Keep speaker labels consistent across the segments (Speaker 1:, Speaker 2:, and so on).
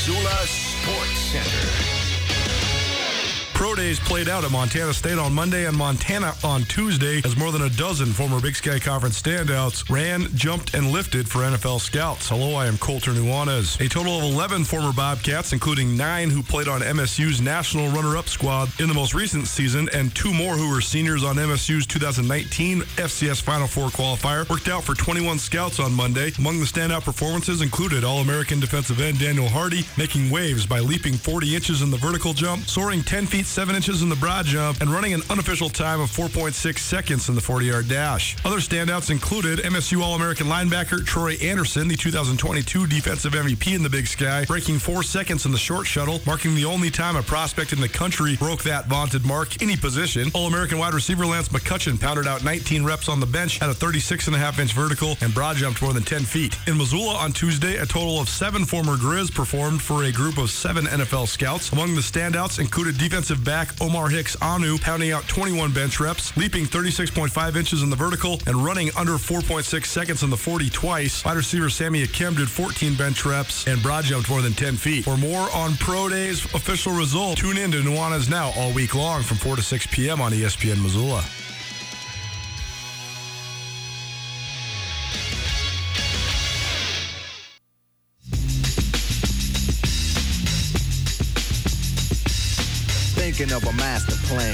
Speaker 1: Missoula
Speaker 2: days played out at Montana State on Monday and Montana on Tuesday as more than a dozen former Big Sky Conference standouts ran, jumped, and lifted for NFL scouts. Hello, I am Colter Nuanez. A total of 11 former Bobcats, including nine who played on MSU's national runner-up squad in the most recent season, and two more who were seniors on MSU's 2019 FCS Final Four qualifier, worked out for 21 scouts on Monday. Among the standout performances included All-American defensive end Daniel Hardy making waves by leaping 40 inches in the vertical jump, soaring 10 feet 7 inches in the broad jump, and running an unofficial time of 4.6 seconds in the 40-yard dash. Other standouts included MSU All-American linebacker Troy Anderson, the 2022 defensive MVP in the Big Sky, breaking 4 seconds in the short shuttle, marking the only time a prospect in the country broke that vaunted mark any position. All-American wide receiver Lance McCutcheon pounded out 19 reps on the bench at a 36.5-inch vertical and broad jumped more than 10 feet. In Missoula on Tuesday, a total of seven former Grizz performed for a group of seven NFL scouts. Among the standouts included defensive back Omar Hicks-Onu pounding out 21 bench reps, leaping 36.5 inches in the vertical, and running under 4.6 seconds in the 40 twice. Wide receiver Sammy Akem did 14 bench reps and broad jumped more than 10 feet. For more on Pro Day's official result, tune in to Nuanez Now all week long from 4 to 6 p.m. on ESPN Missoula.
Speaker 3: Thinking of a master plan.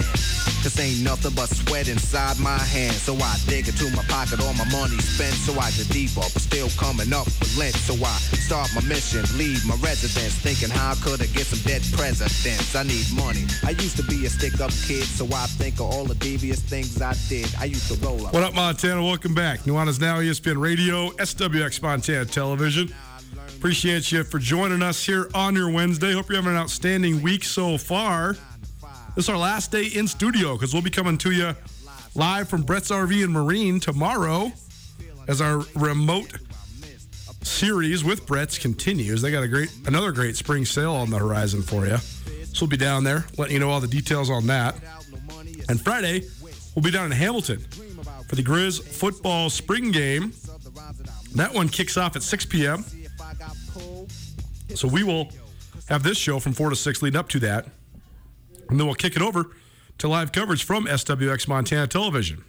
Speaker 3: This ain't nothing but sweat inside my hands. So I dig into my pocket, all my money spent. So I get deeper, but still coming up with lint. So I start my mission, leave my residence. Thinking how could I get some dead presidents? I need money. I used to be a stick up kid, so I think of all the devious things I did. I used to roll up.
Speaker 2: What up, Montana? Welcome back. Nuanez Now, ESPN Radio, SWX Montana Television. Appreciate you for joining us here on your Wednesday. Hope you're having an outstanding week so far. This is our last day in studio because we'll be coming to you live from Brett's RV and Marine tomorrow as our remote series with Brett's continues. They got a great, another great spring sale on the horizon for you. So we'll be down there letting you know all the details on that. And Friday, we'll be down in Hamilton for the Grizz football spring game. That one kicks off at 6 p.m. So we will have this show from 4 to 6 leading up to that. And then we'll kick it over to live coverage from SWX Montana Television.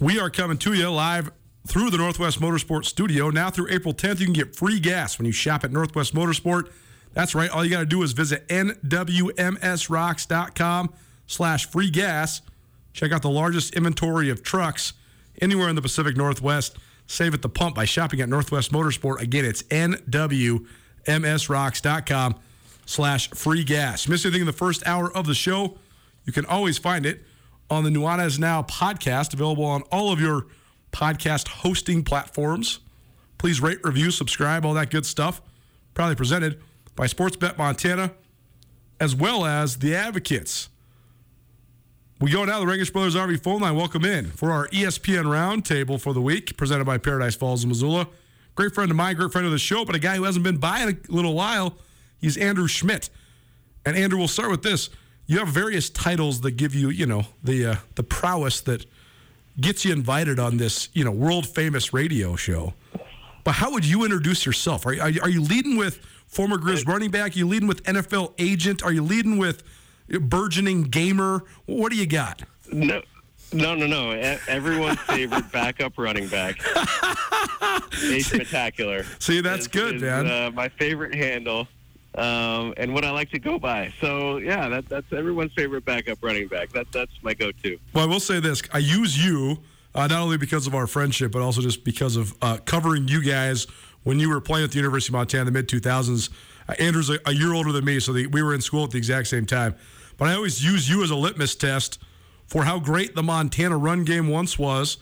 Speaker 2: We are coming to you live through the Northwest Motorsport Studio. Now through April 10th, you can get free gas when you shop at Northwest Motorsport. That's right. All you got to do is visit nwmsrocks.com slash free gas. Check out the largest inventory of trucks anywhere in the Pacific Northwest. Save at the pump by shopping at Northwest Motorsport. Again, it's nwmsrocks.com slash free gas. Miss anything in the first hour of the show? You can always find it on the Nuanez Now podcast, available on all of your podcast hosting platforms. Please rate, review, subscribe, all that good stuff. Proudly presented by Sportsbet Montana, as well as the Advocates. We go now to the Rankish Brothers RV phone line. Welcome in for our ESPN roundtable for the week, presented by Paradise Falls in Missoula. Great friend of mine, great friend of the show, but a guy who hasn't been by in a little while. He's Andrew Schmidt. And Andrew, we'll start with this. You have various titles that give you, you know, the uh, the prowess that gets you invited on this, you know, world famous radio show. But how would you introduce yourself? Are, are, you- are you leading with former Grizz running back? Are you leading with NFL agent? Are you leading with burgeoning gamer? What do you got?
Speaker 4: No, no, no, no. Everyone's favorite backup running back, a spectacular.
Speaker 2: See, that's
Speaker 4: is-
Speaker 2: good,
Speaker 4: is,
Speaker 2: man.
Speaker 4: Uh, my favorite handle, um, and what I like to go by. So yeah, that, that's everyone's favorite backup running back. That that's my go-to.
Speaker 2: Well, I will say this: I use you uh, not only because of our friendship, but also just because of uh, covering you guys when you were playing at the University of Montana in the mid 2000s. Uh, Andrew's a, a year older than me, so the, we were in school at the exact same time. But I always use you as a litmus test for how great the Montana run game once was,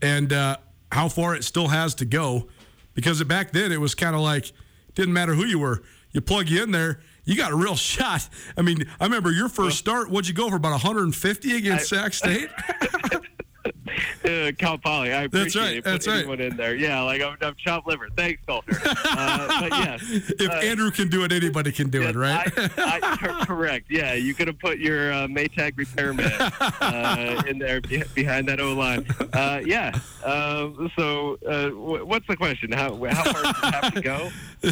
Speaker 2: and uh, how far it still has to go. Because back then it was kind of like didn't matter who you were, you plug you in there. You got a real shot. I mean, I remember your first start. What'd you go for? About 150 against Sac State.
Speaker 4: Uh, Cal Poly, I
Speaker 2: That's
Speaker 4: appreciate
Speaker 2: right,
Speaker 4: it.
Speaker 2: that's
Speaker 4: Put
Speaker 2: right.
Speaker 4: anyone in there. Yeah, like I'm, I'm chopped liver. Thanks, Colter. Uh, but yes,
Speaker 2: if
Speaker 4: uh,
Speaker 2: Andrew can do it, anybody can do it, right?
Speaker 4: I, I, correct. Yeah, you could have put your uh, Maytag repairman uh, in there be- behind that O line. Uh, yeah. Um, so, uh, w- what's the question? How how far does it have to go?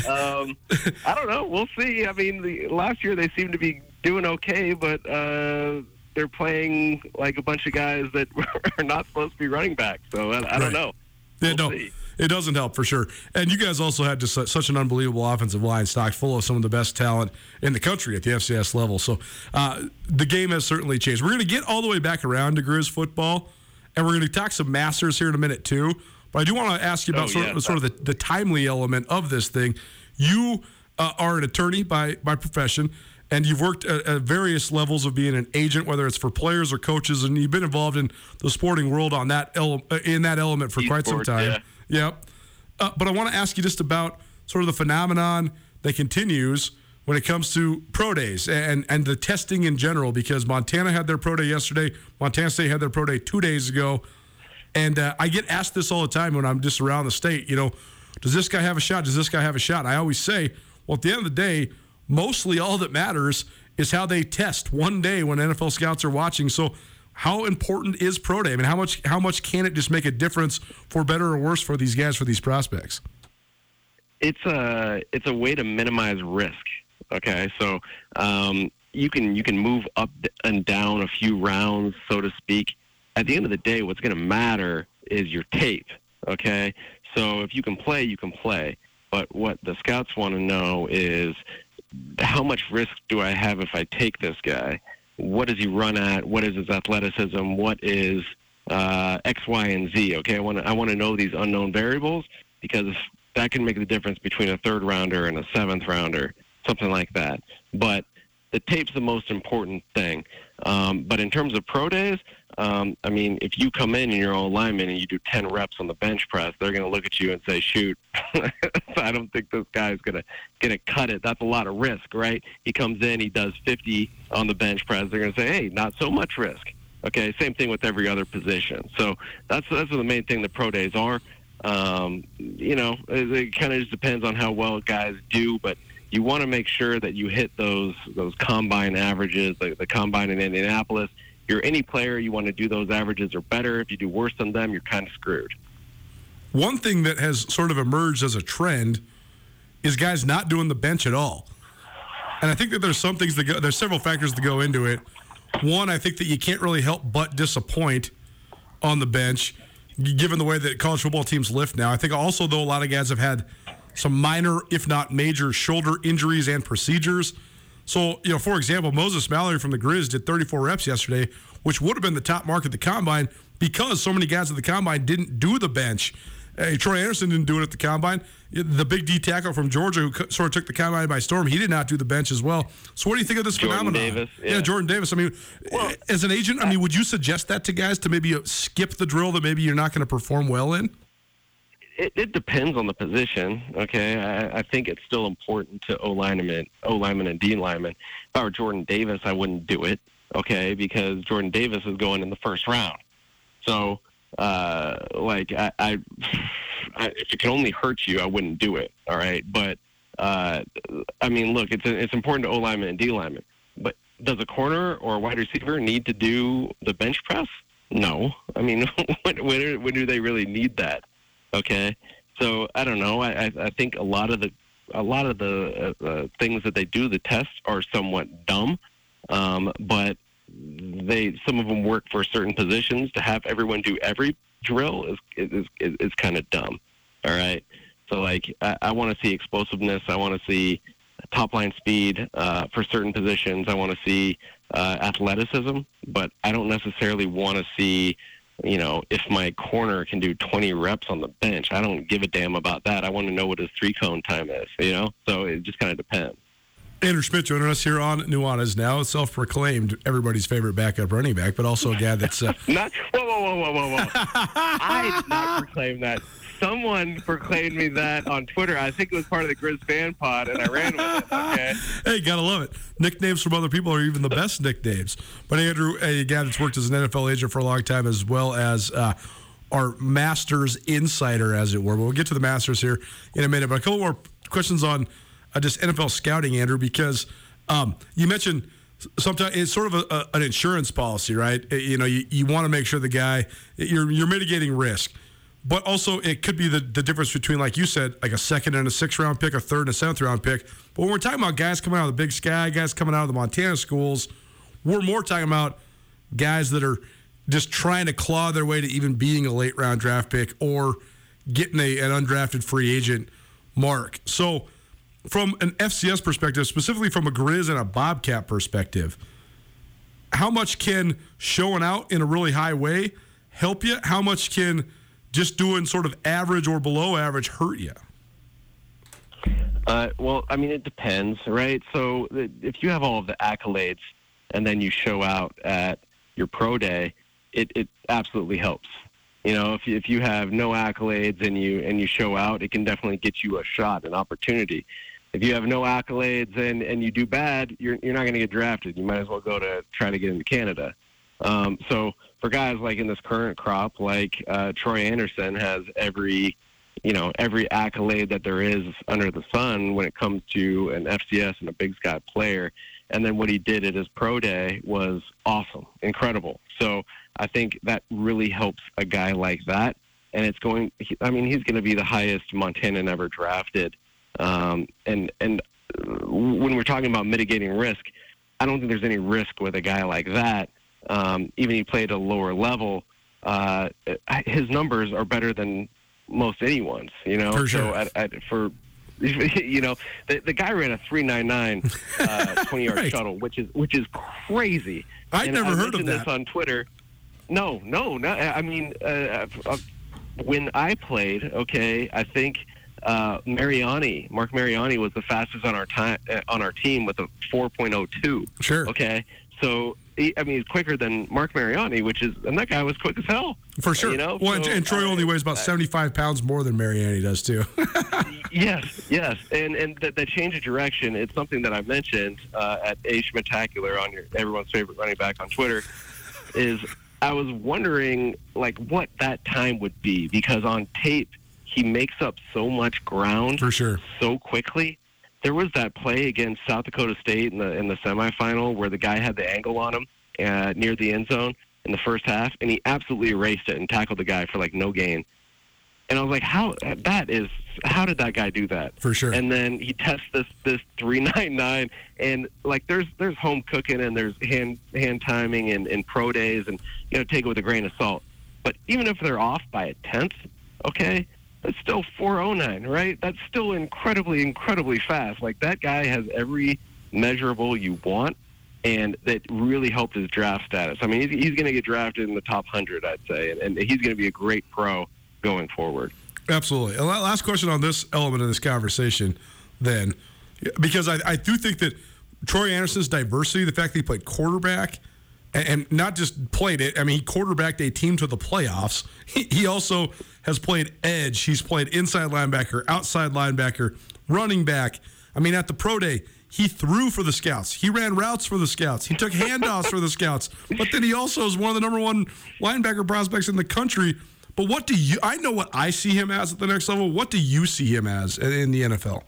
Speaker 4: Um, I don't know. We'll see. I mean, the, last year they seemed to be doing okay, but uh, they're playing like a bunch of guys that are not supposed to be running back. So I, I
Speaker 2: Right.
Speaker 4: don't know.
Speaker 2: Yeah,
Speaker 4: We'll
Speaker 2: no,
Speaker 4: see.
Speaker 2: it doesn't help for sure. And you guys also had just such an unbelievable offensive line, stocked full of some of the best talent in the country at the FCS level. So uh, the game has certainly changed. We're going to get all the way back around to Grizz football, and we're going to talk some Masters here in a minute too. But I do want to ask you about
Speaker 4: Oh,
Speaker 2: sort,
Speaker 4: yeah.
Speaker 2: of, sort of the, the timely element of this thing. You uh, are an attorney by by profession. And you've worked at, at various levels of being an agent, whether it's for players or coaches, and you've been involved in the sporting world on that ele- uh, in that element for quite some time.
Speaker 4: yeah.
Speaker 2: Yep. Uh, but I want to ask you just about sort of the phenomenon that continues when it comes to pro days and, and the testing in general, because Montana had their pro day yesterday, Montana State had their pro day two days ago. And uh, I get asked this all the time when I'm just around the state, you know, does this guy have a shot? Does this guy have a shot? I always say, well, at the end of the day, mostly all that matters is how they test one day when NFL scouts are watching. So, how important is pro day? I mean, how much how much can it just make a difference for better or worse for these guys for these prospects?
Speaker 4: it's a it's a way to minimize risk. Okay, so um, you can you can move up and down a few rounds, so to speak. At the end of the day, what's going to matter is your tape. Okay, so if you can play, you can play. But what the scouts want to know is how much risk do I have if I take this guy? What does he run at? What is his athleticism? What is uh, X, Y, and Z? Okay, I want to I want to know these unknown variables because that can make the difference between a third rounder and a seventh rounder, something like that. But the tape's the most important thing. Um, but in terms of pro days, um, I mean, if you come in and you're all lineman and you do 10 reps on the bench press, they're going to look at you and say, shoot, I don't think this guy's going to going to cut it. That's a lot of risk, right? He comes in, he does 50 on the bench press. They're going to say, hey, not so much risk. Okay, same thing with every other position. So that's that's the main thing the pro days are. Um, you know, it, it kind of just depends on how well guys do, but you want to make sure that you hit those those combine averages, the, the combine in Indianapolis. If You're any player, you want to do those averages or better. If you do worse than them, you're kind of screwed.
Speaker 2: One thing that has sort of emerged as a trend is guys not doing the bench at all. And I think that there's some things that go, there's several factors that go into it. One, I think that you can't really help but disappoint on the bench, given the way that college football teams lift now. I think also, though, a lot of guys have had some minor, if not major, shoulder injuries and procedures. So, you know, for example, Moses Mallory from the Grizz did 34 reps yesterday, which would have been the top mark at the combine because so many guys at the combine didn't do the bench. Hey, Troy Anderson didn't do it at the combine. The big D tackle from Georgia, who sort of took the combine by storm, he did not do the bench as well. So, what do you think of this
Speaker 4: Jordan
Speaker 2: phenomenon?
Speaker 4: Davis,
Speaker 2: yeah.
Speaker 4: yeah.
Speaker 2: Jordan Davis. I mean,
Speaker 4: Well,
Speaker 2: as an agent, I mean, would you suggest that to guys to maybe uh, skip the drill that maybe you're not going to perform well in?
Speaker 4: It, it depends on the position. Okay, I, I think it's still important to O lineman, O lineman, and D lineman. If I were Jordan Davis, I wouldn't do it. Okay, because Jordan Davis is going in the first round. So, uh, like, I, I, I, if it can only hurt you, I wouldn't do it. All right, but uh, I mean, look, it's it's important to O lineman and D lineman, but does a corner or a wide receiver need to do the bench press? No. I mean, when, when, when do they really need that? Okay, so I don't know. I, I, think a lot of the a lot of the uh, uh, things that they do the tests are somewhat dumb, um, but they some of them work for certain positions. To have everyone do every drill is is is, is kind of dumb. All right, so like I, I want to see explosiveness. I want to see top line speed uh, for certain positions. I want to see uh, athleticism, but I don't necessarily want to see, you know, if my corner can do 20 reps on the bench. I don't give a damn about that. I want to know what his three cone time is, you know? So it just kind of depends.
Speaker 2: Andrew Schmidt joining us here on Nuanez now, self-proclaimed everybody's favorite backup running back, but also a guy that's uh,
Speaker 4: Not, whoa, whoa, whoa, whoa, whoa, whoa. I did not proclaim that. Someone proclaimed me that on Twitter. I think it was part of the Grizz fan pod, and I ran with it. Okay.
Speaker 2: hey, gotta love it. Nicknames from other people are even the best nicknames. But Andrew, a guy that's worked as an NFL agent for a long time, as well as uh, our Masters insider, as it were. But we'll get to the Masters here in a minute. But a couple more questions on uh, just NFL scouting, Andrew, because um, you mentioned sometimes it's sort of a, a, an insurance policy, right? You know, you, you want to make sure the guy you're you're mitigating risk. But also, it could be the, the difference between, like you said, like a second and a sixth round pick, a third and a seventh round pick. But when we're talking about guys coming out of the Big Sky, guys coming out of the Montana schools, we're more talking about guys that are just trying to claw their way to even being a late round draft pick or getting a, an undrafted free agent mark. So, from an FCS perspective, specifically from a Grizz and a Bobcat perspective, how much can showing out in a really high way help you? How much can just doing sort of average or below average hurt you?
Speaker 4: Uh, well, I mean, it depends, right? So if you have all of the accolades and then you show out at your pro day, it, it absolutely helps. You know, if you, if you have no accolades and you and you show out, it can definitely get you a shot, an opportunity. If you have no accolades and, and you do bad, you're you're not going to get drafted. You might as well go to try to get into Canada. Um, so for guys like in this current crop, like uh, Troy Anderson has every you know every accolade that there is under the sun when it comes to an FCS and a Big Sky player. And then what he did at his pro day was awesome, incredible. So I think that really helps a guy like that. And it's going. I mean, he's going to be the highest Montanan ever drafted. Um, and and uh, when we're talking about mitigating risk, I don't think there's any risk with a guy like that. Um, even he played at a lower level. Uh, his numbers are better than most anyone's. You know,
Speaker 2: For sure.
Speaker 4: so for you know, the, the guy ran a three nine nine uh, twenty yard
Speaker 2: Right.
Speaker 4: shuttle, which is which is crazy.
Speaker 2: I'd
Speaker 4: And
Speaker 2: never
Speaker 4: I
Speaker 2: heard of that.
Speaker 4: This on Twitter. No, no, no. I mean, uh, uh, when I played, okay, I think uh, Mariani, Marc Mariani, was the fastest on our time uh, on our team with a 4.02.
Speaker 2: Sure.
Speaker 4: Okay, so he, I mean, he's quicker than Marc Mariani, which is, and that guy was quick as hell.
Speaker 2: For sure.
Speaker 4: You know,
Speaker 2: well, and,
Speaker 4: So,
Speaker 2: and Troy
Speaker 4: uh,
Speaker 2: only weighs about 75 pounds more than Mariani does, too.
Speaker 4: Yes, yes, and and the, the change of direction. It's something that I mentioned uh, at A Schmentacular on your everyone's favorite running back on Twitter. Is I was wondering like what that time would be because on tape he makes up so much ground
Speaker 2: For sure.
Speaker 4: so quickly. There was that play against South Dakota State in the in the semifinal where the guy had the angle on him uh, near the end zone in the first half, and he absolutely erased it and tackled the guy for like no gain. And I was like, how that is how did that guy do that?
Speaker 2: For sure.
Speaker 4: And then he tests this this three nine nine, and like there's there's home cooking and there's hand hand timing and, and pro days, and you know take it with a grain of salt. But even if they're off by a tenth, okay, that's still 409, right? That's still incredibly incredibly fast. Like that guy has every measurable you want. And that really helped his draft status. I mean, he's, he's going to get drafted in the top 100, I'd say, and, and he's going to be a great pro going forward.
Speaker 2: Absolutely. Last question on this element of this conversation, then, because I, I do think that Troy Anderson's diversity, the fact that he played quarterback and, not just played it, I mean, he quarterbacked a team to the playoffs. He, he also has played edge, he's played inside linebacker, outside linebacker, running back. I mean, at the pro day, he threw for the scouts. He ran routes for the scouts. He took handoffs for the scouts. But then he also is one of the number one linebacker prospects in the country. But what do you? I know what I see him as at the next level. What do you see him as in the NFL?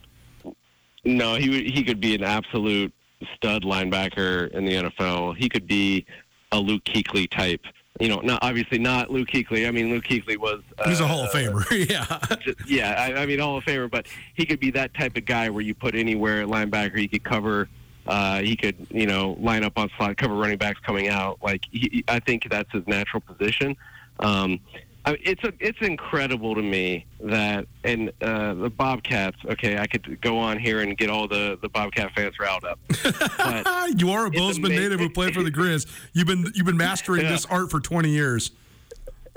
Speaker 4: No, he he could be an absolute stud linebacker in the NFL. He could be a Luke Kuechly type. You know, not obviously not Luke Kuechly. I mean, Luke Kuechly was uh,
Speaker 2: He's a Hall of Famer. yeah.
Speaker 4: just- yeah, I, I mean Hall of Famer, but he could be that type of guy where you put anywhere at linebacker, he could cover. Uh, he could, you know, line up on slot, cover running backs coming out. Like he- I think that's his natural position. Um, I, it's a, it's incredible to me that and uh, the Bobcats. Okay, I could go on here and get all the the Bobcat fans riled up. But
Speaker 2: you are a Bozeman native who played for the Grizz. You've been you've been mastering
Speaker 4: Yeah.
Speaker 2: this art for 20 years.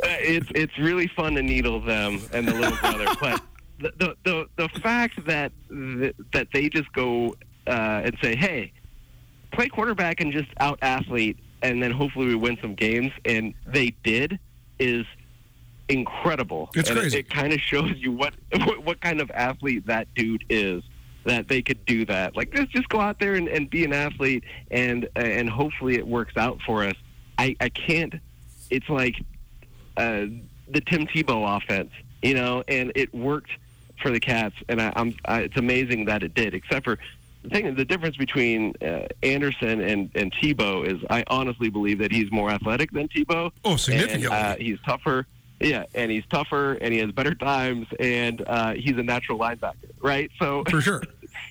Speaker 4: Uh, it's it's really fun to needle them and the little brother, but the the the, the fact that that they just go uh, and say, "Hey, play quarterback and just out athlete, and then hopefully we win some games," and they did, is incredible.
Speaker 2: It's
Speaker 4: and
Speaker 2: crazy.
Speaker 4: It, it kind of shows you what, what what kind of athlete that dude is. That they could do that. Like, let's just go out there and, and be an athlete, and and hopefully it works out for us. I I can't. It's like uh, the Tim Tebow offense, you know, and it worked for the Cats, and I, I'm I, it's amazing that it did. Except for the thing, the difference between uh, Anderson and and Tebow is, I honestly believe that he's more athletic than Tebow.
Speaker 2: Oh, significantly.
Speaker 4: And, uh, he's tougher. Yeah, and he's tougher, and he has better times, and uh, he's a natural linebacker, right? So
Speaker 2: For sure.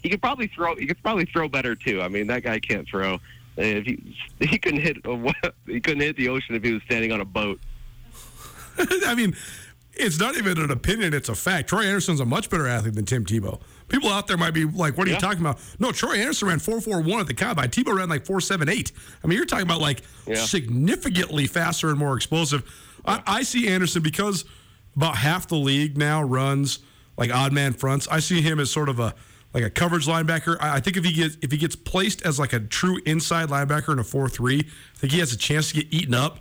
Speaker 4: he could probably throw. He could probably throw better too. I mean, that guy can't throw. If he he couldn't hit a, he couldn't hit the ocean if he was standing on a boat.
Speaker 2: I mean, it's not even an opinion; it's a fact. Troy Anderson's a much better athlete than Tim Tebow. People out there might be like, "What are you talking about?" No, Troy Anderson ran four four one at the combine. Tebow ran like four seven eight. I mean, you're talking about like
Speaker 4: Yeah.
Speaker 2: significantly faster and more explosive. I, I see Anderson because about half the league now runs like odd man fronts. I see him as sort of a like a coverage linebacker. I, think if he gets if he gets placed as like a true inside linebacker in a four three, I think he has a chance to get eaten up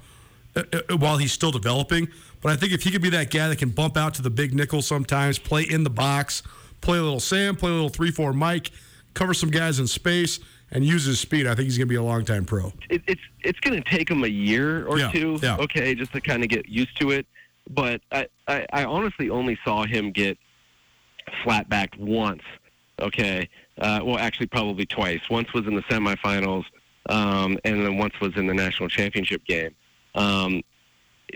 Speaker 2: uh, uh, while he's still developing. But I think if he could be that guy that can bump out to the big nickel sometimes, play in the box, play a little Sam, play a little three four Mike, cover some guys in space, and uses speed, I think he's going to be a long time pro.
Speaker 4: it, it's it's going to take him a year or
Speaker 2: Yeah,
Speaker 4: two,
Speaker 2: yeah.
Speaker 4: okay, just to kind of get used to it. But I, I, I honestly only saw him get flat backed once, okay. Uh, well, actually, probably twice. Once was in the semifinals, um, and then once was in the national championship game. Um,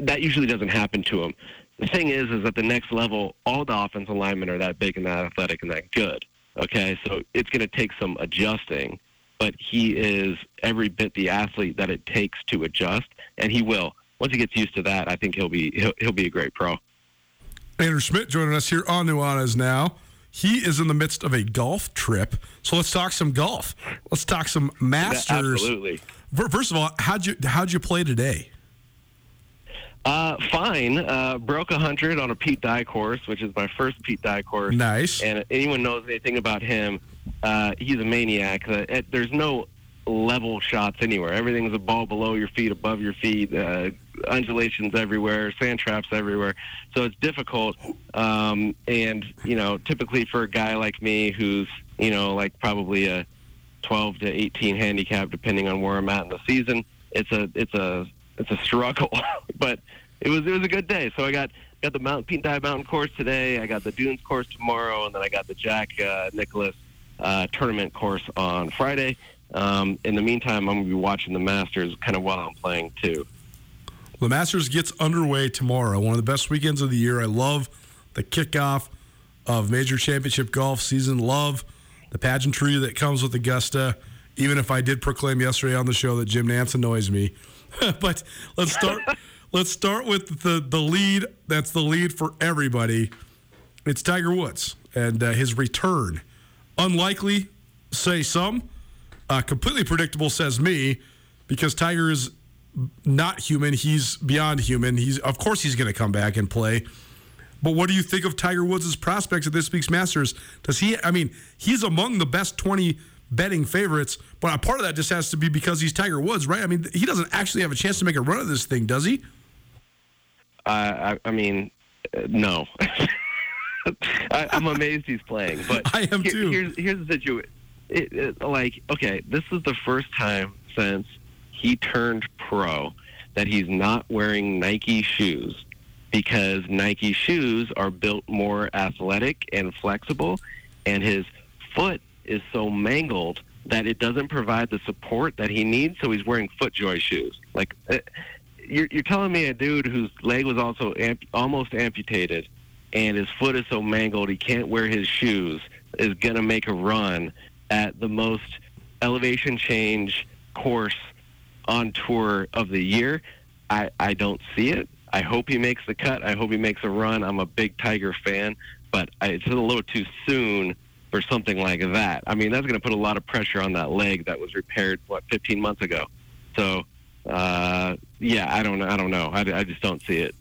Speaker 4: that usually doesn't happen to him. The thing is, is at the next level, all the offensive linemen are that big and that athletic and that good. Okay, so it's going to take some adjusting, but he is every bit the athlete that it takes to adjust, and he will. Once he gets used to that, I think he'll be he'll, he'll be a great pro.
Speaker 2: Andrew Schmidt joining us here on Nuanez now. He is in the midst of a golf trip, so let's talk some golf. Let's talk some Masters.
Speaker 4: Absolutely.
Speaker 2: First of all, how'd you how'd you play today?
Speaker 4: Uh, fine. Uh, broke a hundred on a Pete Dye course, which is my first Pete Dye course.
Speaker 2: Nice.
Speaker 4: And if anyone knows anything about him, uh, he's a maniac. Uh, there's no level shots anywhere. Everything's a ball below your feet, above your feet, uh, undulations everywhere, sand traps everywhere. So it's difficult. Um, and you know, typically for a guy like me, who's you know like probably a 12 to 18 handicap, depending on where I'm at in the season, it's a it's a it's a struggle. but it was it was a good day. So I got got the Mount Pete Mountain course today. I got the Dunes course tomorrow, and then I got the Jack uh, Nicklaus uh, tournament course on Friday. Um, in the meantime, I'm going to be watching the Masters kind of while I'm playing too.
Speaker 2: The Masters gets underway tomorrow. One of the best weekends of the year. I love the kickoff of major championship golf season. Love the pageantry that comes with Augusta. Even if I did proclaim yesterday on the show that Jim Nantz annoys me, but let's start. Let's start with the the lead. That's the lead for everybody. It's Tiger Woods and uh, his return. Unlikely, say some. Uh, completely predictable, says me, because Tiger is not human. He's beyond human. He's of course he's going to come back and play. But what do you think of Tiger Woods' prospects at this week's Masters? Does he? I mean, he's among the best twenty betting favorites, but a part of that just has to be because he's Tiger Woods, right? I mean, he doesn't actually have a chance to make a run of this thing, does he?
Speaker 4: Uh, I, I mean, uh, no. I, I'm amazed he's playing, but
Speaker 2: I am
Speaker 4: here-
Speaker 2: too.
Speaker 4: Here's here's the situation. It, it, like, okay, this is the first time since he turned pro that he's not wearing Nike shoes because Nike shoes are built more athletic and flexible, and his foot is so mangled that it doesn't provide the support that he needs. So he's wearing FootJoy shoes. Like, uh, you're, you're telling me a dude whose leg was also amp- almost amputated, and his foot is so mangled he can't wear his shoes, is gonna make a run at the most elevation change course on tour of the year. I, I don't see it. I hope he makes the cut. I hope he makes a run. I'm a big Tiger fan, but I, it's a little too soon for something like that. I mean, that's going to put a lot of pressure on that leg that was repaired what 15 months ago. So, uh, yeah, I don't, I don't know. I, I just don't see it.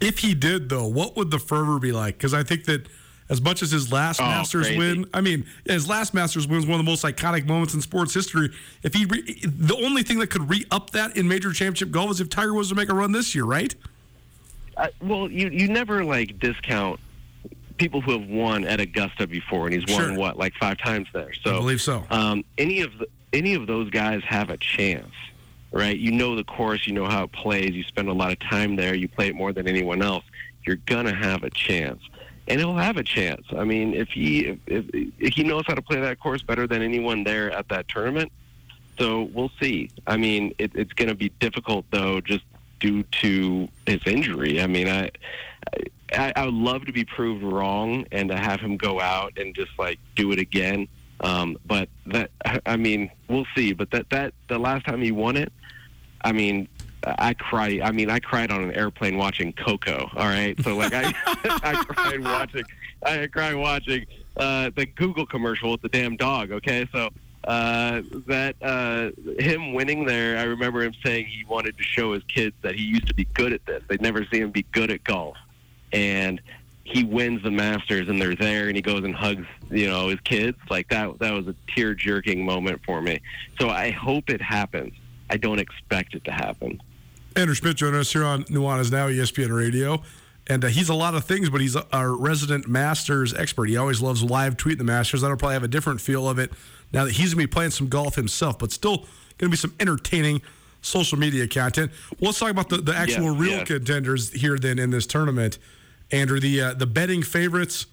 Speaker 2: If he did, though, what would the fervor be like? Because I think that as much as his last
Speaker 4: Oh,
Speaker 2: Masters
Speaker 4: crazy.
Speaker 2: win, I mean, his last Masters win was one of the most iconic moments in sports history. If he, re- the only thing that could re up that in major championship golf is if Tiger was to make a run this year, right?
Speaker 4: Uh, well, you you never like discount people who have won at Augusta before, and he's won
Speaker 2: Sure.
Speaker 4: what like five times there. So
Speaker 2: I believe so.
Speaker 4: Um, any of the, any of those guys have a chance, right? You know the course, you know how it plays. You spend a lot of time there. You play it more than anyone else. You're gonna have a chance, and he'll have a chance. I mean, if he if, if, he knows how to play that course better than anyone there at that tournament, so we'll see. I mean, it, it's going to be difficult though, just due to his injury. I mean, I, I I would love to be proved wrong and to have him go out and just like do it again. Um, but that I mean, we'll see. But that that the last time he won it, I mean. I cried. I mean, I cried on an airplane watching Coco. All right, so like I, I cried watching. I cried watching uh, the Google commercial with the damn dog. Okay, so uh, that uh, him winning there, I remember him saying he wanted to show his kids that he used to be good at this. They'd never see him be good at golf, and he wins the Masters, and they're there, and he goes and hugs, you know, his kids. Like that, that was a tear jerking moment for me. So I hope it happens. I don't expect it to happen.
Speaker 2: Andrew Schmidt joining us here on Nuanez Now, ESPN Radio. And uh, he's a lot of things, but he's our resident Masters expert. He always loves live tweeting the Masters. That'll probably have a different feel of it now that he's going to be playing some golf himself, but still going to be some entertaining social media content. Well, let's talk about the, the actual
Speaker 4: Yes,
Speaker 2: real
Speaker 4: yes.
Speaker 2: contenders here then in this tournament. Andrew, the uh, the betting favorites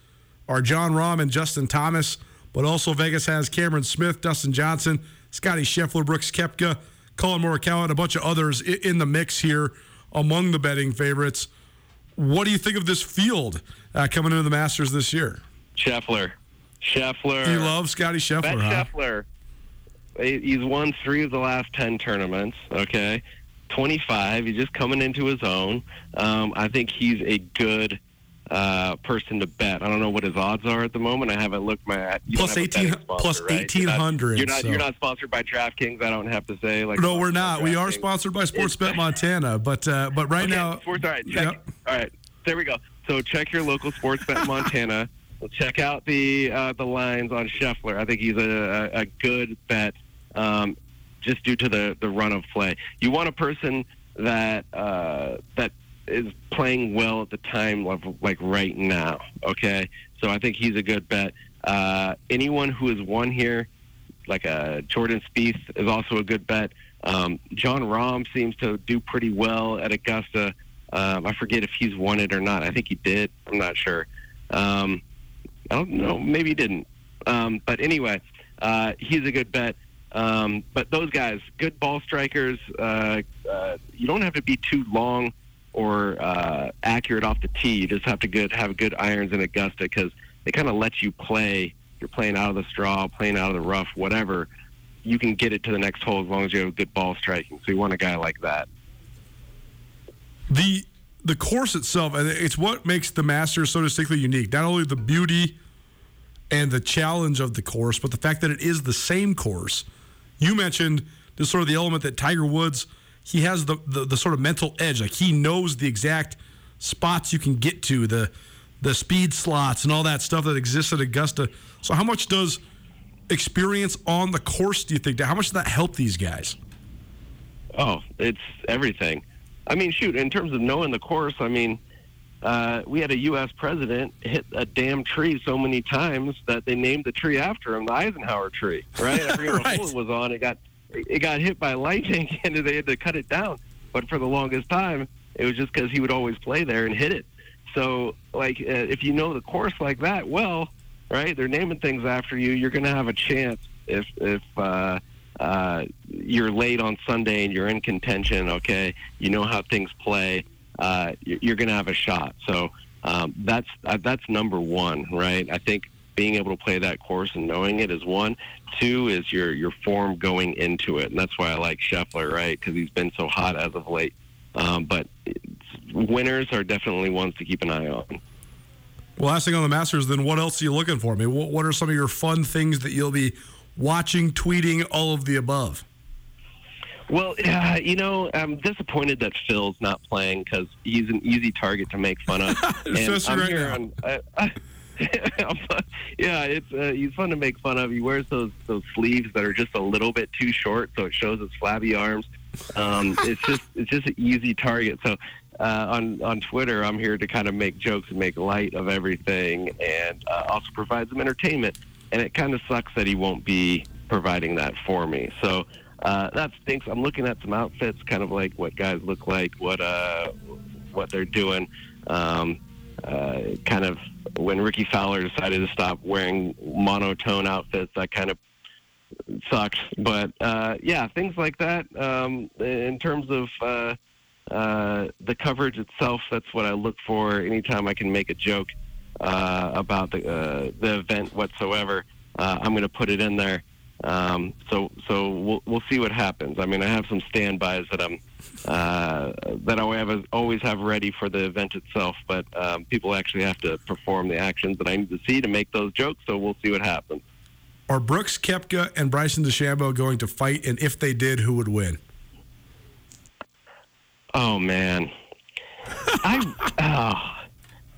Speaker 2: are Jon Rahm and Justin Thomas, but also Vegas has Cameron Smith, Dustin Johnson, Scotty Scheffler, Brooks Koepka, Collin Morikawa, and a bunch of others in the mix here among the betting favorites. What do you think of this field uh, coming into the Masters this year?
Speaker 4: Scheffler, Scheffler.
Speaker 2: Do you love Scotty Scheffler?
Speaker 4: Bet
Speaker 2: huh?
Speaker 4: Scheffler. He's won three of the last ten tournaments. Okay, twenty-five. He's just coming into his own. Um, I think he's a good uh, person to bet. I don't know what his odds are at the moment. I haven't looked my
Speaker 2: Plus 18
Speaker 4: sponsor,
Speaker 2: plus
Speaker 4: right? Not-
Speaker 2: 1800,
Speaker 4: You're not.
Speaker 2: so-
Speaker 4: You're not sponsored by DraftKings. I don't have to say like.
Speaker 2: No, we're not. We are sponsored by Sportsbet Montana, but uh, but right
Speaker 4: Okay,
Speaker 2: now,
Speaker 4: sports, all right, check,
Speaker 2: Yep.
Speaker 4: all right, there we go. So check your local sports bet Montana. check out the uh, the lines on Scheffler. I think he's a, a, a good bet, um, just due to the, the run of play. You want a person that uh, that is playing well at the time of like right now. Okay, so I think he's a good bet. Uh, anyone who has won here, like a Jordan Spieth, is also a good bet. Um, Jon Rahm seems to do pretty well at Augusta. Um, I forget if he's won it or not. I think he did. I'm not sure. Um, I don't know. Maybe he didn't. Um, but anyway, uh, he's a good bet. Um, but those guys, good ball strikers. Uh, uh, you don't have to be too long or uh, accurate off the tee. You just have to good, have good irons in Augusta because they kind of let you play. You're playing out of the straw, playing out of the rough, whatever. You can get it to the next hole as long as you have good ball striking. So you want a guy like that.
Speaker 2: The the course itself, it's what makes the Masters so distinctly unique. Not only the beauty and the challenge of the course, but the fact that it is the same course. You mentioned the sort of the element that Tiger Woods he has the, the, the sort of mental edge. Like he knows the exact spots you can get to, the the speed slots and all that stuff that exists at Augusta. So how much does experience on the course do you think? How much does that help these guys?
Speaker 4: Oh, it's everything. I mean, shoot, in terms of knowing the course, I mean, uh, we had a U.S. president hit a damn tree so many times that they named the tree after him, the Eisenhower tree, right? I forget
Speaker 2: Right.
Speaker 4: was on. It got it got hit by lightning, and they had to cut it down. But for the longest time, it was just because he would always play there and hit it. So, like, uh, if you know the course like that, well, right? They're naming things after you. You're going to have a chance if if uh, uh, you're late on Sunday and you're in contention. Okay, you know how things play. Uh, you- you're going to have a shot. So um, that's uh, that's number one, right? I think being able to play that course and knowing it is one. Two is your your form going into it, and that's why I like Scheffler, right? Because he's been so hot as of late. Um, but winners are definitely ones to keep an eye on.
Speaker 2: Well, last thing on the Masters, then what else are you looking for? I mean, what, what are some of your fun things that you'll be watching, tweeting, all of the above?
Speaker 4: Well, uh, you know, I'm disappointed that Phil's not playing because he's an easy target to make fun of. and I'm
Speaker 2: right
Speaker 4: here
Speaker 2: now.
Speaker 4: on. I, I, yeah, it's uh, he's fun to make fun of. He wears those those sleeves that are just a little bit too short, so it shows his flabby arms. Um, it's just it's just an easy target. So uh, on on Twitter, I'm here to kind of make jokes and make light of everything, and uh, also provide some entertainment. And it kind of sucks that he won't be providing that for me. So uh, that stinks. I'm looking at some outfits, kind of like what guys look like, what uh, what they're doing. Um, uh, kind of when Rickie Fowler decided to stop wearing monotone outfits, that kind of sucked. But uh, yeah, things like that. Um, in terms of uh, uh, the coverage itself, that's what I look for. Anytime I can make a joke uh, about the uh, the event whatsoever, uh, I'm going to put it in there. Um, so so we'll we'll see what happens. I mean, I have some standbys that I'm uh, that I have always have ready for the event itself, but um, people actually have to perform the actions that I need to see to make those jokes. So we'll see what happens.
Speaker 2: Are Brooks Koepka and Bryson DeChambeau going to fight? And if they did, who would win?
Speaker 4: Oh man, I oh,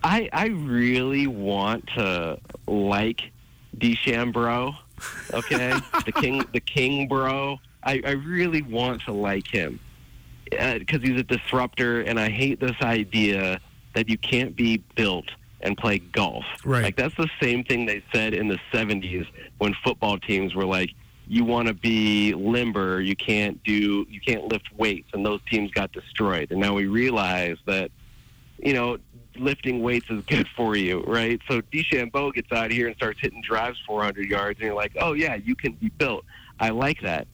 Speaker 4: I I really want to like DeChambeau. Okay, the king, the king, bro. I, I really want to like him uh, because he's a disruptor, and I hate this idea that you can't be built and play golf.
Speaker 2: Right.
Speaker 4: Like that's the same thing they said in the '70s when football teams were like, you want to be limber, you can't do, you can't lift weights, and those teams got destroyed. And now we realize that, you know, lifting weights is good for you, right? So DeChambeau gets out of here and starts hitting drives 400 yards, and you're like, oh yeah, you can be built. I like that.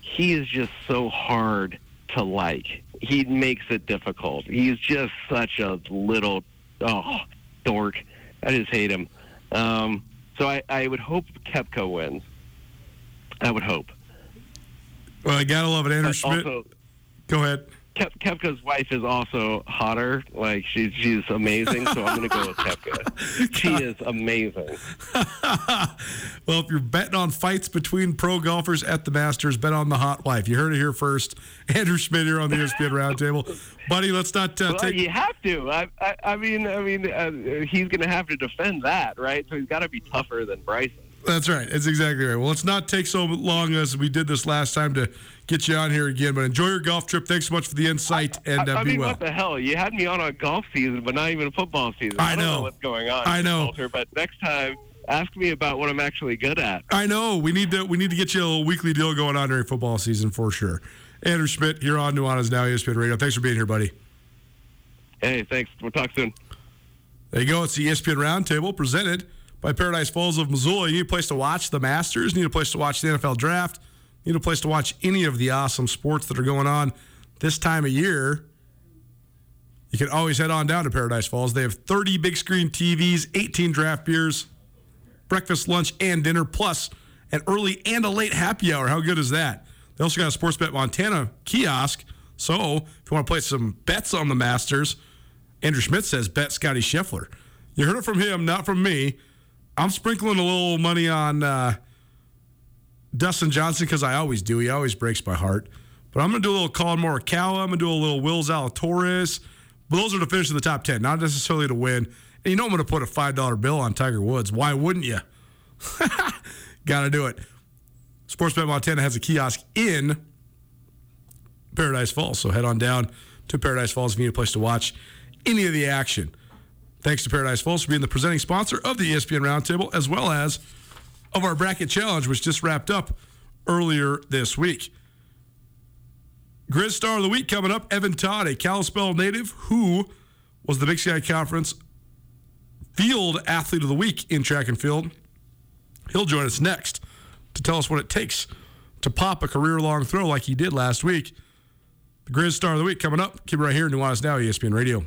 Speaker 4: He is just so hard to like. He makes it difficult. He's just such a little oh dork. I just hate him. Um, so I, I would hope Koepka wins. I would hope.
Speaker 2: Well, I gotta love it. Andrew
Speaker 4: But
Speaker 2: Schmidt.
Speaker 4: also,
Speaker 2: Go ahead.
Speaker 4: Kep- Koepka's wife is also hotter. Like she's she's amazing. So I'm going to go with Koepka. She is amazing.
Speaker 2: well, if you're betting on fights between pro golfers at the Masters, bet on the hot wife. You heard it here first. Andrew Schmidt here on the ESPN Roundtable, buddy. Let's not uh,
Speaker 4: Well,
Speaker 2: take.
Speaker 4: you have to. I I, I mean I mean uh, he's going to have to defend that, right? So he's got to be tougher than Bryson.
Speaker 2: That's right. That's exactly right. Well, let's not take so long as we did this last time to get you on here again. But enjoy your golf trip. Thanks so much for the insight, and uh,
Speaker 4: I, I
Speaker 2: be
Speaker 4: mean,
Speaker 2: well.
Speaker 4: what the hell? You had me on a golf season, but not even a football season.
Speaker 2: I
Speaker 4: don't
Speaker 2: know.
Speaker 4: know what's going on.
Speaker 2: I know.
Speaker 4: Walter, but next time, ask me about what I'm actually good at.
Speaker 2: I know we need to we need to get you a little weekly deal going on during football season for sure. Andrew Schmidt, you're on Nuanez now, ESPN Radio. Thanks for being here, buddy.
Speaker 4: Hey, thanks. We'll talk soon.
Speaker 2: There you go. It's the ESPN Roundtable presented by Paradise Falls of Missoula. You need a place to watch the Masters. You need a place to watch the NFL Draft. You need a place to watch any of the awesome sports that are going on this time of year. you can always head on down to Paradise Falls. They have 30 big screen TVs, 18 draft beers, breakfast, lunch, and dinner, plus an early and a late happy hour. How good is that? They also got a Sportsbet Montana kiosk. So if you want to play some bets on the Masters, Andrew Schmidt says bet Scotty Scheffler. You heard it from him, not from me. I'm sprinkling a little money on uh, Dustin Johnson because I always do. He always breaks my heart. But I'm going to do a little Collin Morikawa. I'm going to do a little Will Zalatoris. But those are to finish in the top 10, not necessarily to win. And you know I'm going to put a $5 bill on Tiger Woods. Why wouldn't you? Got to do it. Sportsbet Montana has a kiosk in Paradise Falls. So head on down to Paradise Falls if you need a place to watch any of the action. Thanks to Paradise Falls for being the presenting sponsor of the ESPN Roundtable, as well as of our bracket challenge, which just wrapped up earlier this week. Grizz Star of the Week coming up. Evan Todd, a Kalispell native who was the Big Sky Conference Field Athlete of the Week in track and field. He'll join us next to tell us what it takes to pop a career long throw like he did last week. The Grizz Star of the Week coming up. Keep it right here, Nuanez Now, ESPN Radio.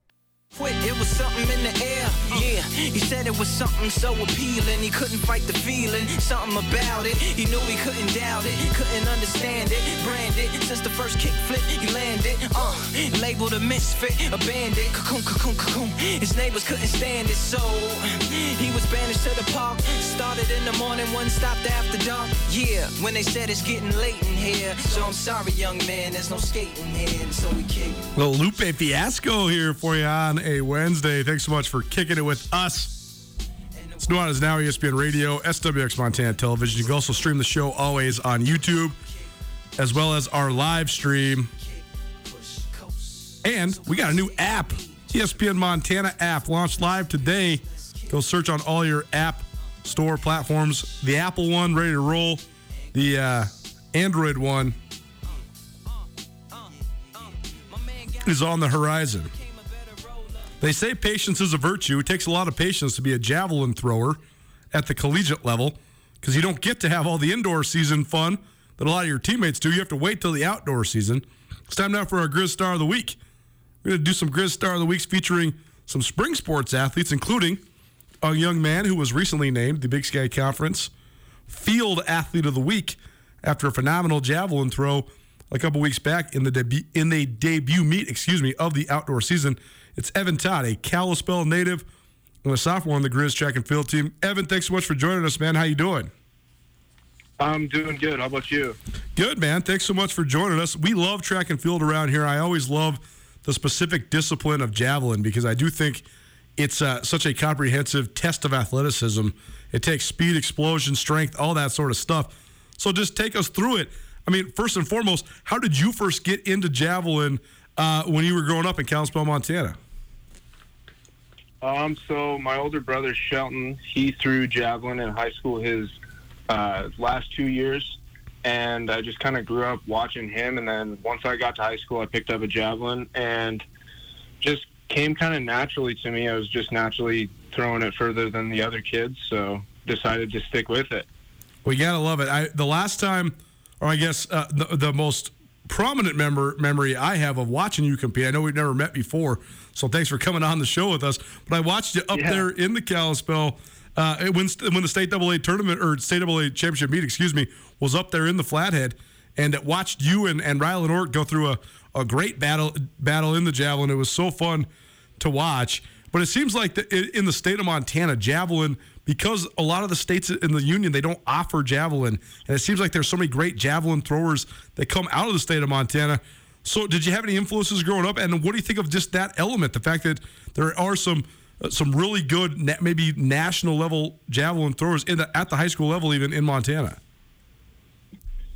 Speaker 5: Quit, it was something in the air, yeah. He said it was something so appealing. He couldn't fight the feeling, something about it. He knew he couldn't doubt it, couldn't understand it. Branded since the first kick flip, he landed. Uh, labeled a misfit, a bandit. Cocoon, cocoon, cocoon. His neighbors couldn't stand it, so he was banished to the park. Started in the morning, one stopped after dark. Yeah, when they said it's getting late in here. So I'm sorry, young man, there's no skating here, so we kick.
Speaker 2: Little Lupe Fiasco here for you on a Wednesday. Thanks so much for kicking it with us. It's is Now, ESPN Radio, SWX Montana Television. You can also stream the show always on YouTube, as well as our live stream. And we got a new app, ESPN Montana app, launched live today. Go search on all your app store platforms. The Apple one ready to roll. The uh, Android one is on the horizon. They say patience is a virtue. It takes a lot of patience to be a javelin thrower at the collegiate level because you don't get to have all the indoor season fun that a lot of your teammates do. You have to wait till the outdoor season. It's time now for our Grizz Star of the Week. We're going to do some Grizz Star of the Weeks featuring some spring sports athletes, including a young man who was recently named the Big Sky Conference Field Athlete of the Week after a phenomenal javelin throw a couple weeks back in the debut in the debut meet, excuse me, of the outdoor season. It's Evan Todd, a Kalispell native and a sophomore on the Grizz track and field team. Evan, thanks so much for joining us, man. How you doing?
Speaker 6: I'm doing good. How about you?
Speaker 2: Good, man. Thanks so much for joining us. We love track and field around here. I always love the specific discipline of javelin because I do think it's uh, such a comprehensive test of athleticism. It takes speed, explosion, strength, all that sort of stuff. So just take us through it. I mean, first and foremost, how did you first get into javelin uh, when you were growing up in Kalispell, Montana?
Speaker 6: Um, so my older brother Shelton, he threw javelin in high school his uh, last two years, and I just kind of grew up watching him. And then once I got to high school, I picked up a javelin and just came kind of naturally to me. I was just naturally throwing it further than the other kids, so decided to stick with it.
Speaker 2: We gotta love it. I the last time, or I guess uh, the the most prominent member, memory I have of watching you compete. I know we've never met before, so thanks for coming on the show with us. But I watched you up
Speaker 6: Yeah.
Speaker 2: there in the Kalispell uh, when when the state AA tournament or state AA championship meet, excuse me, was up there in the Flathead, and it watched you and and Rylan Ork go through a, a great battle battle in the javelin. It was so fun to watch. But it seems like the, in the state of Montana, javelin because a lot of the states in the union they don't offer javelin, and it seems like there's so many great javelin throwers that come out of the state of Montana. So, did you have any influences growing up? And what do you think of just that element? The fact that there are some uh, some really good, maybe national level javelin throwers in the, at the high school level, even in Montana.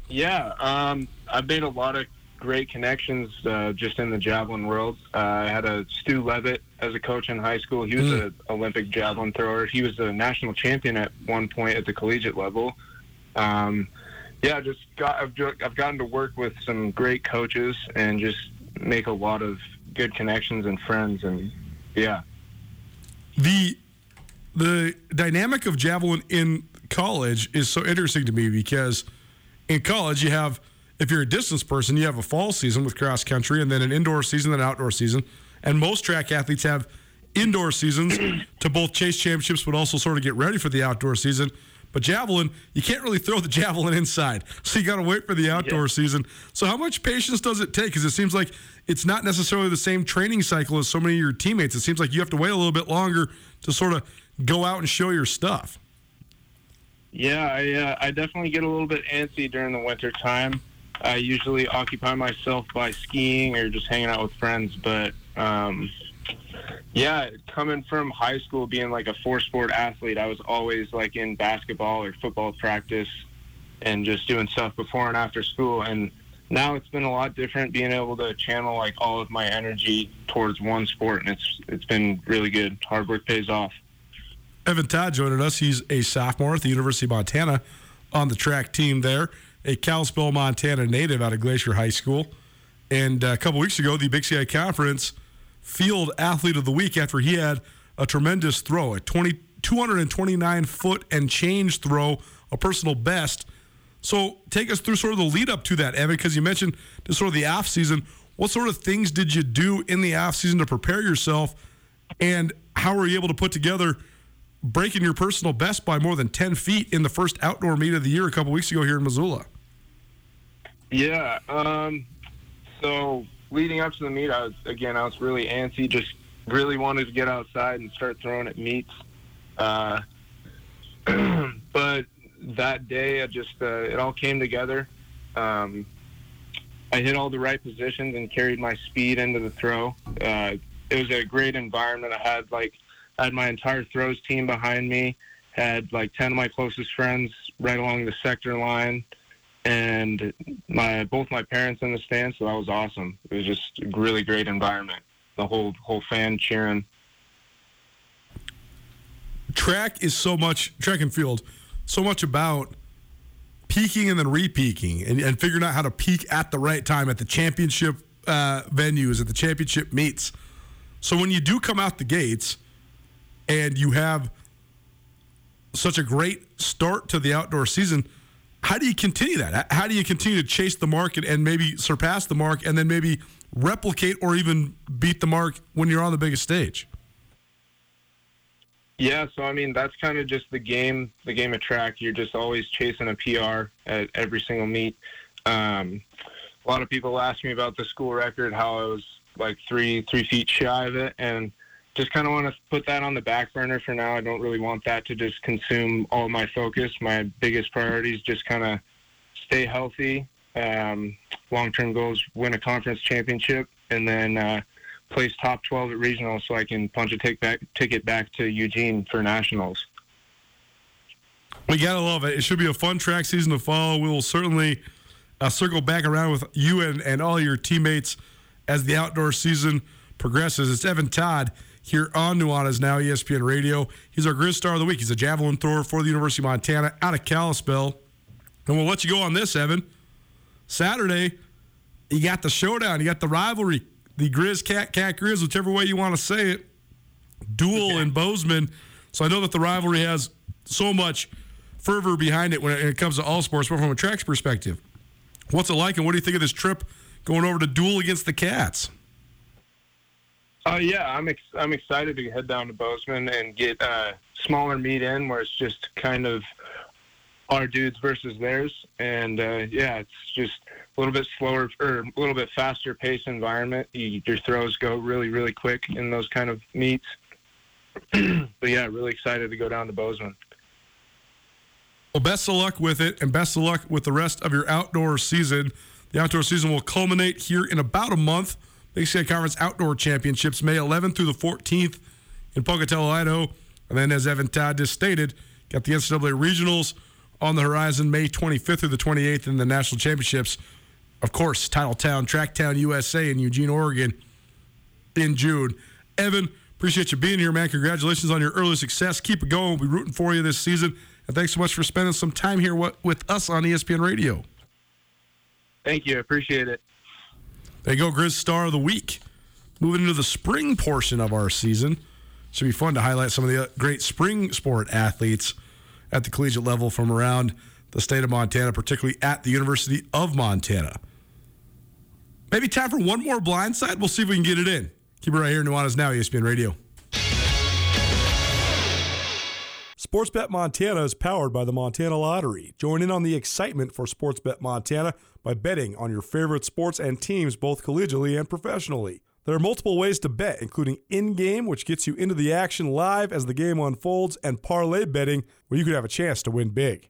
Speaker 6: Yeah, um, I've made a lot of great connections uh, just in the javelin world. Uh, I had a Stu Levitt as a coach in high school. He was
Speaker 2: Mm.
Speaker 6: an Olympic javelin thrower. He was a national champion at one point at the collegiate level. Um, yeah, just got I've, I've gotten to work with some great coaches and just make a lot of good connections and friends. And yeah,
Speaker 2: the the dynamic of javelin in college is so interesting to me because in college you have if you're a distance person you have a fall season with cross country and then an indoor season then an outdoor season. And most track athletes have indoor seasons to both chase championships but also sort of get ready for the outdoor season. But javelin you can't really throw the javelin inside. So you got to wait for the outdoor season. So how much patience does it take? Because it seems like it's not necessarily the same training cycle as so many of your teammates. It seems like you have to wait a little bit longer to sort of go out and show your stuff.
Speaker 6: Yeah, I uh, I definitely get a little bit antsy during the winter time. I usually occupy myself by skiing or just hanging out with friends. But um, yeah, coming from high school, being like a four sport athlete, I was always like in basketball or football practice and just doing stuff before and after school. And now it's been a lot different, being able to channel like all of my energy towards one sport, and it's it's been really good. Hard work pays off.
Speaker 2: Evan Todd joining us. He's a sophomore at the University of Montana on the track team there, a Kalispell, Montana native out of Glacier High School. And uh, a couple weeks ago, the Big Sky Conference Field Athlete of the Week after he had a tremendous throw, a 20, 229 foot and change throw, a personal best. So take us through sort of the lead up to that, Evan, because you mentioned just sort of the off season. What sort of things did you do in the off season to prepare yourself, and how were you able to put together breaking your personal best by more than 10 feet in the first outdoor meet of the year a couple weeks ago here in Missoula?
Speaker 6: Yeah. Um, so leading up to the meet, I was again I was really antsy. Just really wanted to get outside and start throwing at meets. Uh, but that day, I just uh, it all came together. Um, I hit all the right positions and carried my speed into the throw. Uh, it was a great environment. I had like I had my entire throws team behind me. Had like ten of my closest friends right along the sector line and my both my parents in the stands, so that was awesome. It was just a really great environment. The whole whole fan cheering.
Speaker 2: Track is so much, track and field, so much about peaking and then re-peaking and, and figuring out how to peak at the right time at the championship uh, venues, at the championship meets. So when you do come out the gates and you have such a great start to the outdoor season, how do you continue that? How do you continue to chase the market and, maybe surpass the mark and then maybe replicate or even beat the mark when you're on the biggest stage?
Speaker 6: Yeah, so I mean that's kind of just the game, the game of track. You're just always chasing a PR at every single meet. Um, a lot of people ask me about the school record, how I was like three three feet shy of it, and just kind of want to put that on the back burner for now. I don't really want that to just consume all my focus. My biggest priority is just kind of stay healthy. Um, Long term goals: win a conference championship, and then uh, place top 12 at regionals so I can punch a take back, ticket back to Eugene for nationals.
Speaker 2: We gotta love it. It should be a fun track season to follow. We will certainly uh, circle back around with you and, and all your teammates as the outdoor season progresses. It's Evan Todd here on Nuanez Now ESPN Radio. He's our Grizz Star of the Week. He's a javelin thrower for the University of Montana out of Kalispell. And we'll let you go on this, Evan. Saturday, you got the showdown. You got the rivalry. The Grizz Cat Cat Grizz, whichever way you want to say it. Duel in Bozeman. So I know that the rivalry has so much fervor behind it, when it comes to all sports, but from a track's perspective, what's it like, and what do you think of this trip going over to duel against the Cats?
Speaker 6: Uh, yeah, I'm ex- I'm excited to head down to Bozeman and get a smaller meet in where it's just kind of our dudes versus theirs, and uh, yeah, it's just a little bit slower or a little bit faster pace environment. You, your throws go really really quick in those kind of meets. but yeah, really excited to go down to Bozeman.
Speaker 2: Well, best of luck with it, and best of luck with the rest of your outdoor season. The outdoor season will culminate here in about a month. Big Sky Conference Outdoor Championships, May 11th through the 14th in Pocatello, Idaho. And then, as Evan Todd just stated, got the NCAA Regionals on the horizon May 25th through the 28th, and the National Championships of course, Title Titletown, Tracktown USA in Eugene, Oregon in June. Evan, appreciate you being here, man. Congratulations on your early success. Keep it going. We'll be rooting for you this season. And thanks so much for spending some time here with us on ESPN Radio.
Speaker 6: Thank you. I appreciate it.
Speaker 2: There you go, Grizz Star of the Week. Moving into the spring portion of our season. Should be fun to highlight some of the uh, great spring sport athletes at the collegiate level from around the state of Montana, particularly at the University of Montana. Maybe time for one more blindside. We'll see if we can get it in. Keep it right here, Nuanez Now, ESPN Radio. Sportsbet Montana is powered by the Montana Lottery. Join in on the excitement for Sportsbet Montana by betting on your favorite sports and teams both collegially and professionally. There are multiple ways to bet, including in game, which gets you into the action live as the game unfolds, and parlay betting, where you could have a chance to win big.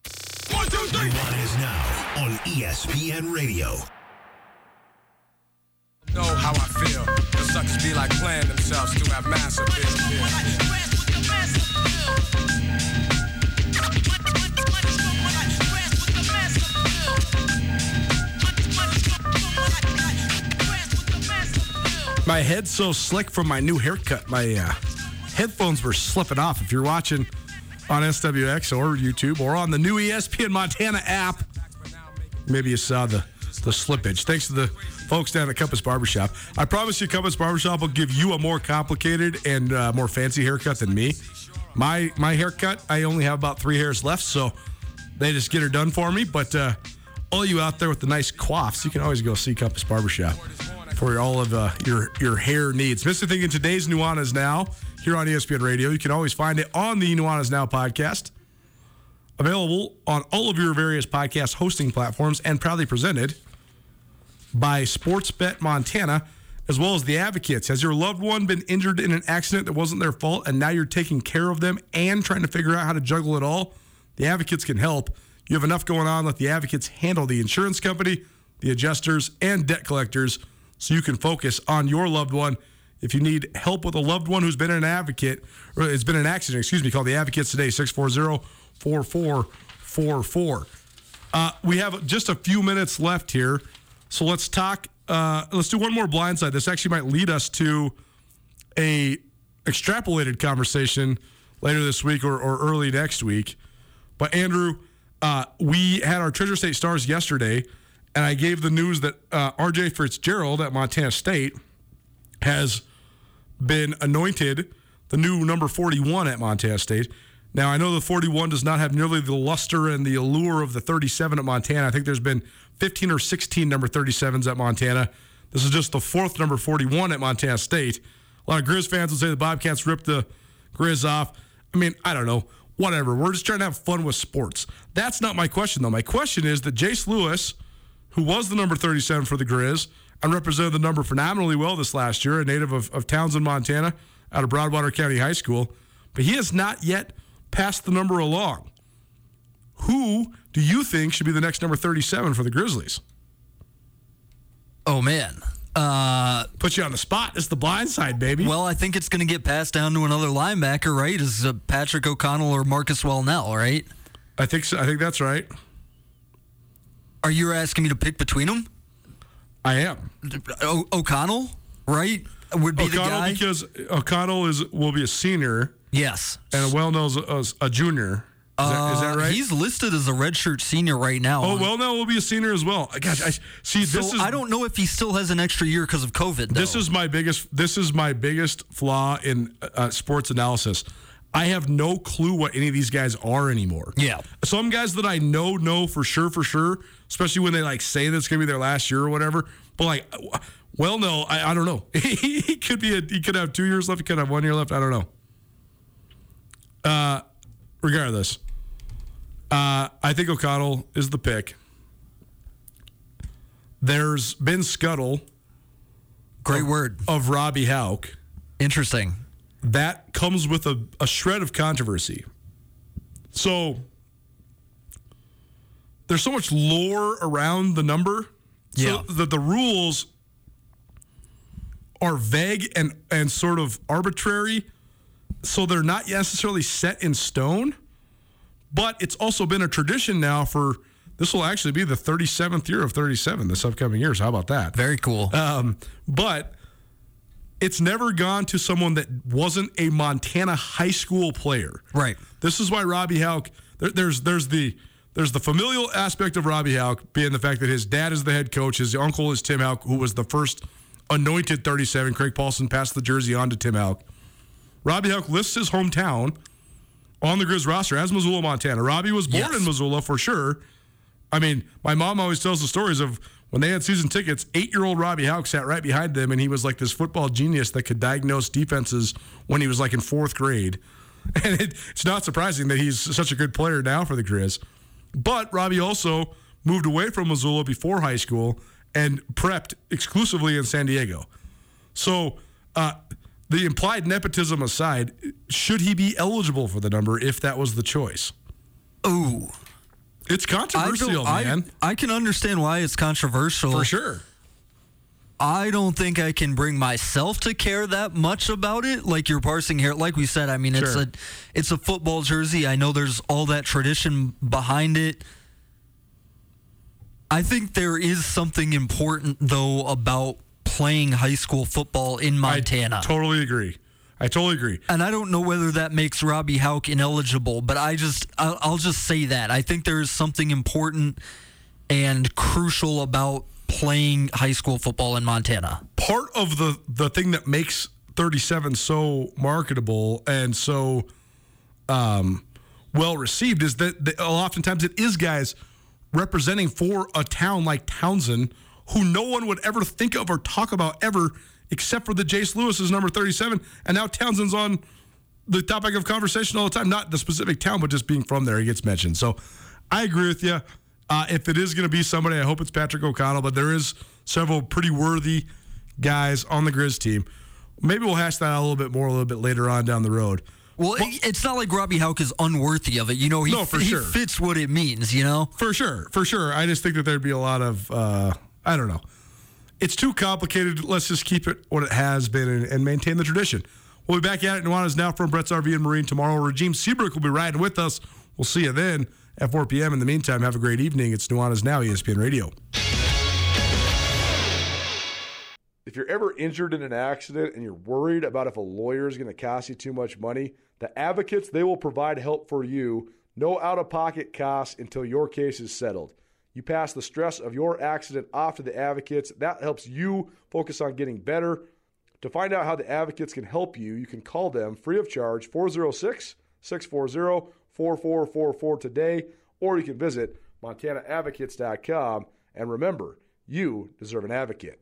Speaker 1: One, two, three. Nuanez now on ESPN Radio.
Speaker 7: Know how I feel. The suckers be like playing themselves to have massive
Speaker 2: My head's so slick from my new haircut. My uh, headphones were slipping off. If you're watching on SWX or YouTube or on the new ESPN Montana app. Maybe you saw the, the slippage. Thanks to the folks down at Compass Barbershop. I promise you, Compass Barbershop will give you a more complicated and uh, more fancy haircut than me. My my haircut, I only have about three hairs left, so they just get her done for me. But uh, all you out there with the nice coifs, you can always go see Compass Barbershop for all of uh, your your hair needs. Mr. Thing in today's Nuanez now here on ESPN Radio. You can always find it on the Nuanez Now podcast, available on all of your various podcast hosting platforms, and proudly presented by Sportsbet Montana, as well as the Advocates. Has your loved one been injured in an accident that wasn't their fault, and now you're taking care of them and trying to figure out how to juggle it all? The Advocates can help. You have enough going on. Let the Advocates handle the insurance company, the adjusters, and debt collectors so you can focus on your loved one if you need help with a loved one who's been an advocate, or has been an accident, excuse me, call the Advocates today, 640 4444. Uh, we have just a few minutes left here. So let's talk. Uh, let's do one more blindside. This actually might lead us to a extrapolated conversation later this week or, or early next week. But Andrew, uh, we had our Treasure State Stars yesterday, and I gave the news that uh, R.J. Fitzgerald at Montana State has been anointed the new number 41 at Montana State. Now, I know the 41 does not have nearly the luster and the allure of the 37 at Montana. I think there's been 15 or 16 number 37s at Montana. This is just the fourth number 41 at Montana State. A lot of Grizz fans will say the Bobcats ripped the Grizz off. I mean, I don't know. Whatever. We're just trying to have fun with sports. That's not my question, though. My question is that Jace Lewis, who was the number 37 for the Grizz, and represented the number phenomenally well this last year, a native of, of Townsend, Montana, out of Broadwater County High School. But he has not yet passed the number along. Who do you think should be the next number 37 for the Grizzlies?
Speaker 8: Oh, man. Uh,
Speaker 2: Put you on the spot. It's the blind side, baby.
Speaker 8: Well, I think it's going to get passed down to another linebacker, right? Is uh, Patrick O'Connell or Marcus Welnel, right?
Speaker 2: I think so. I think that's right.
Speaker 8: Are you asking me to pick between them?
Speaker 2: I am.
Speaker 8: O- O'Connell, right? Would be
Speaker 2: O'Connell
Speaker 8: the guy
Speaker 2: because O'Connell is will be a senior.
Speaker 8: Yes,
Speaker 2: and Welnel's a, a junior. Is, uh, that, is that right?
Speaker 8: He's listed as a redshirt senior right now.
Speaker 2: Oh, Welnel will be a senior as well. Gosh, I see.
Speaker 8: So
Speaker 2: this is.
Speaker 8: I don't know if he still has an extra year because of COVID. Though.
Speaker 2: This is my biggest. This is my biggest flaw in uh, sports analysis. I have no clue what any of these guys are anymore.
Speaker 8: Yeah.
Speaker 2: Some guys that I know know for sure, for sure, especially when they like say that's gonna be their last year or whatever. But like, well, no, I, I don't know. he could be a, he could have two years left. He could have one year left. I don't know. Uh, regardless, uh, I think O'Connell is the pick. there's been scuttle
Speaker 8: Great word.
Speaker 2: of Robbie Hauck.
Speaker 8: Interesting.
Speaker 2: That comes with a, a shred of controversy. So there's so much lore around the number. So
Speaker 8: Yeah.
Speaker 2: that the rules are vague and, and sort of arbitrary. So they're not necessarily set in stone. But it's also been a tradition now for this will actually be the 37th year of 37 this upcoming year. So how about that?
Speaker 8: Very cool.
Speaker 2: Um, but it's never gone to someone that wasn't a Montana high school player.
Speaker 8: Right.
Speaker 2: This is why Robbie Hauck. There, there's there's the there's the familial aspect of Robbie Hauck being the fact that his dad is the head coach, his uncle is Tim Hauck, who was the first anointed 37. Craig Paulson passed the jersey on to Tim Hauck. Robbie Hauck lists his hometown on the Grizz roster as Missoula, Montana. Robbie was born
Speaker 8: Yes.
Speaker 2: in Missoula for sure. I mean, my mom always tells the stories of when they had season tickets, eight year old Robbie Hauck sat right behind them, and he was like this football genius that could diagnose defenses when he was like in fourth grade. And it, it's not surprising that he's such a good player now for the Grizz. But Robbie also moved away from Missoula before high school and prepped exclusively in San Diego. So, uh, the implied nepotism aside, should he be eligible for the number if that was the choice?
Speaker 8: Ooh.
Speaker 2: It's controversial,
Speaker 8: I,
Speaker 2: man.
Speaker 8: I can understand why it's controversial.
Speaker 2: for sure.
Speaker 8: I don't think I can bring myself to care that much about it. Like you're parsing here, like we said. I mean, it's
Speaker 2: Sure.
Speaker 8: a it's a football jersey. I know there's all that tradition behind it. I think there is something important though about playing high school football in Montana.
Speaker 2: I totally agree. I totally agree.
Speaker 8: and I don't know whether that makes Robbie Hauck ineligible, but I just I'll, I'll just say that I think there is something important and crucial about playing high school football in Montana.
Speaker 2: Part of the the thing that makes 37 so marketable and so um, well received is that, that oftentimes it is guys representing for a town like Townsend who no one would ever think of or talk about ever except for the Jace Lewis is number 37 and now Townsend's on the topic of conversation all the time not the specific town but just being from there he gets mentioned so I agree with you uh, if it is going to be somebody I hope it's Patrick O'Connell but there is several pretty worthy guys on the Grizz team maybe we'll hash that out a little bit more a little bit later on down the road
Speaker 8: Well, it- it's not like Robbie Hauck is unworthy of it. You know, he,
Speaker 2: No, for
Speaker 8: he
Speaker 2: sure.
Speaker 8: fits what it means, you know?
Speaker 2: For sure, for sure. I just think that there'd be a lot of uh, I don't know. It's too complicated. Let's just keep it what it has been and, and maintain the tradition. We'll be back at it. Nuanez now from Brett's RV and Marine tomorrow. Regime Seabrook will be riding with us. We'll see you then at 4 p.m. In the meantime, have a great evening. It's Nuanez now, ESPN Radio. If you're ever injured in an accident and you're worried about if a lawyer is going to cost you too much money, the advocates, they will provide help for you. No out of pocket costs until your case is settled. You pass the stress of your accident off to the advocates. That helps you focus on getting better. To find out how the advocates can help you, you can call them free of charge 406 640 4444 today, or you can visit montanaadvocates.com. And remember, you deserve an advocate.